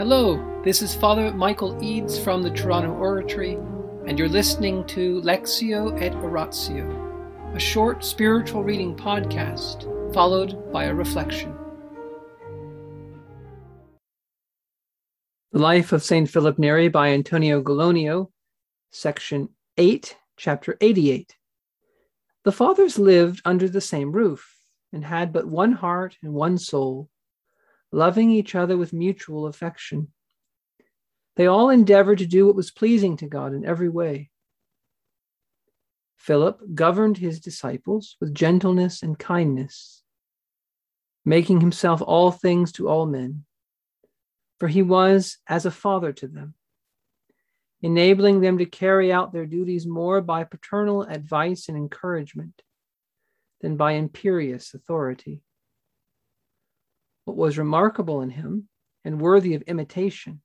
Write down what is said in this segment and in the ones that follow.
Hello, this is Father Michael Eads from the Toronto Oratory, and you're listening to Lectio et Oratio, a short spiritual reading podcast followed by a reflection. The Life of St. Philip Neri by Antonio Gallonio, Section 8, Chapter 88. The fathers lived under the same roof and had but one heart and one soul, loving each other with mutual affection. They all endeavored to do what was pleasing to God in every way. Philip governed his disciples with gentleness and kindness, making himself all things to all men, for he was as a father to them, enabling them to carry out their duties more by paternal advice and encouragement than by imperious authority. What was remarkable in him and worthy of imitation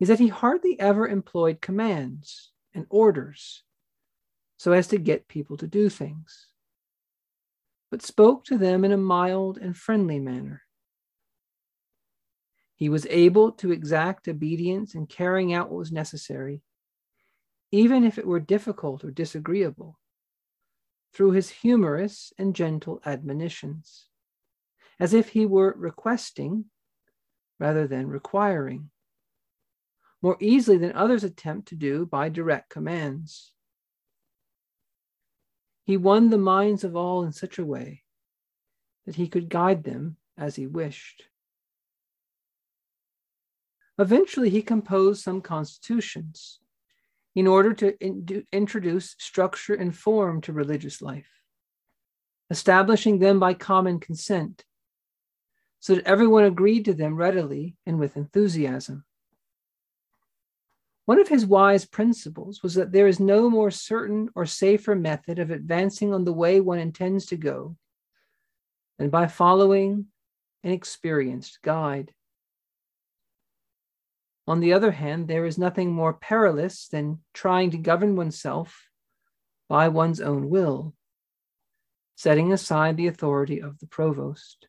is that he hardly ever employed commands and orders so as to get people to do things, but spoke to them in a mild and friendly manner. He was able to exact obedience in carrying out what was necessary, even if it were difficult or disagreeable through his humorous and gentle admonitions, as if he were requesting rather than requiring, more easily than others attempt to do by direct commands. He won the minds of all in such a way that he could guide them as he wished. Eventually, he composed some constitutions in order to in- introduce structure and form to religious life, establishing them by common consent, so that everyone agreed to them readily and with enthusiasm. One of his wise principles was that there is no more certain or safer method of advancing on the way one intends to go than by following an experienced guide. On the other hand, there is nothing more perilous than trying to govern oneself by one's own will, setting aside the authority of the provost.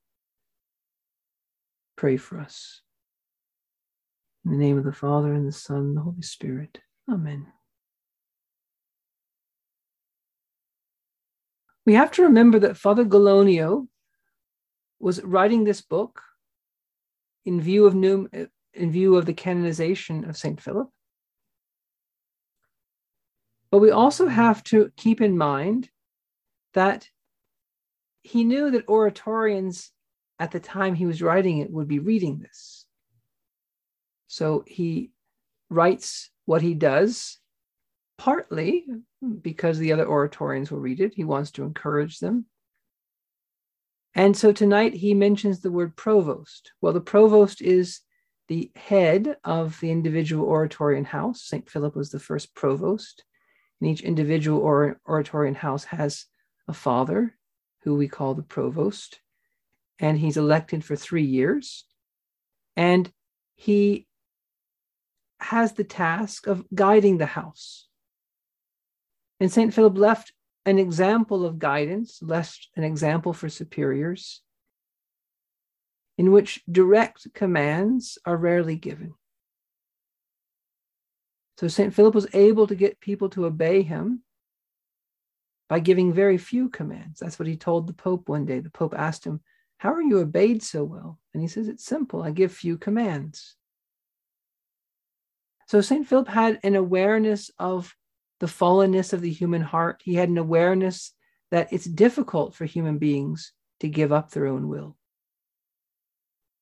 pray for us. In the name of the Father, and the Son, and the Holy Spirit. Amen. We have to remember that Father Gallonio was writing this book in view of new, in view of the canonization of Saint Philip. But we also have to keep in mind that he knew that oratorians at the time he was writing it would be reading this. So he writes what he does, partly because the other oratorians will read it. He wants to encourage them. And so tonight he mentions the word provost. Well, the provost is the head of the individual oratorian house. St. Philip was the first provost. And each individual or, oratorian house has a father who we call the provost. And he's elected for three years. And he has the task of guiding the house. And St. Philip left an example of guidance, left an example for superiors in which direct commands are rarely given. So St. Philip was able to get people to obey him by giving very few commands. That's what he told the Pope one day. The Pope asked him, How are you obeyed so well? And he says, It's simple. I give few commands. So St. Philip had an awareness of the fallenness of the human heart. He had an awareness that it's difficult for human beings to give up their own will.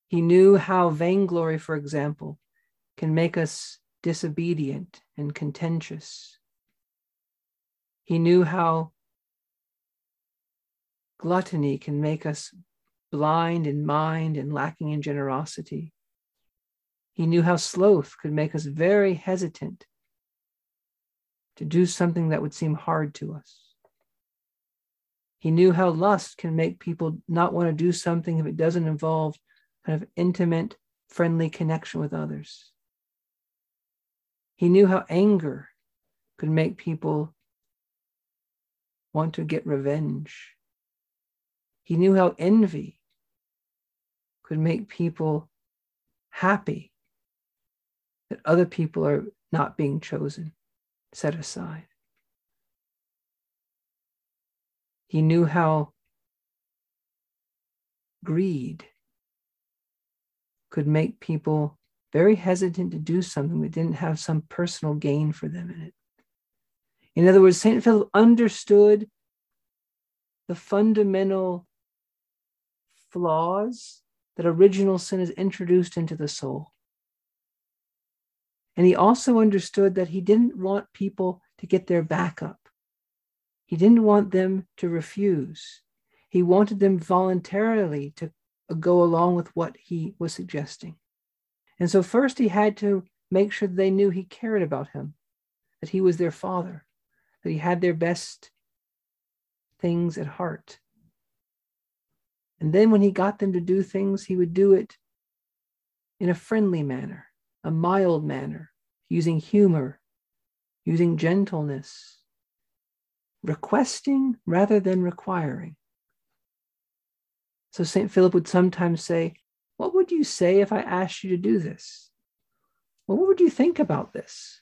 He knew how vainglory, for example, can make us disobedient and contentious. He knew how gluttony can make us blind in mind and lacking in generosity. He knew how sloth could make us very hesitant to do something that would seem hard to us. He knew how lust can make people not want to do something if it doesn't involve kind of intimate, friendly connection with others. He knew how anger could make people want to get revenge. He knew how envy could make people happy that other people are not being chosen set aside. He knew how greed could make people very hesitant to do something that didn't have some personal gain for them in it. In other words, St. Philip understood the fundamental flaws that original sin is introduced into the soul. And he also understood that he didn't want people to get their back up. He didn't want them to refuse. He wanted them voluntarily to go along with what he was suggesting. And so, first, he had to make sure they knew he cared about him, that he was their father, that he had their best things at heart. And then, when he got them to do things, he would do it in a friendly manner a mild manner, using humor, using gentleness, requesting rather than requiring. So St. Philip would sometimes say, What would you say if I asked you to do this? Well, what would you think about this?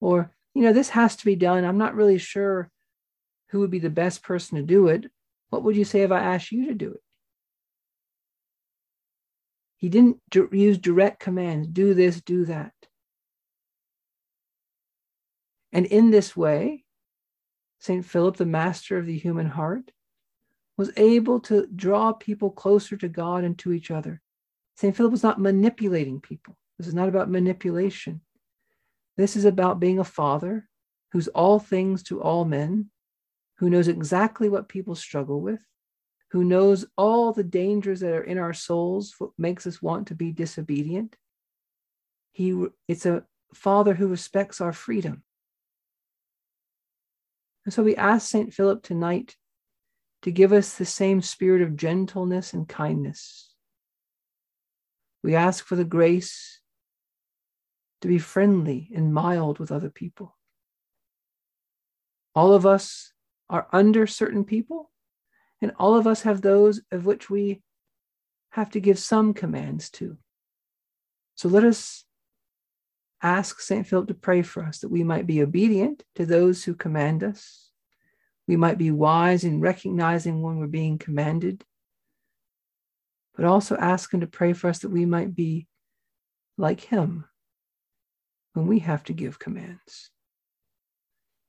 Or, you know, this has to be done. I'm not really sure who would be the best person to do it. What would you say if I asked you to do it? He didn't use direct commands do this, do that. And in this way, St. Philip, the master of the human heart, was able to draw people closer to God and to each other. St. Philip was not manipulating people. This is not about manipulation. This is about being a father who's all things to all men, who knows exactly what people struggle with, who knows all the dangers that are in our souls, what makes us want to be disobedient. He, it's a father who respects our freedom. And so we ask St. Philip tonight to give us the same spirit of gentleness and kindness. We ask for the grace to be friendly and mild with other people. All of us are under certain people, and all of us have those of which we have to give some commands to. So let us ask St. Philip to pray for us that we might be obedient to those who command us. We might be wise in recognizing when we're being commanded, but also ask Him to pray for us that we might be like Him when we have to give commands.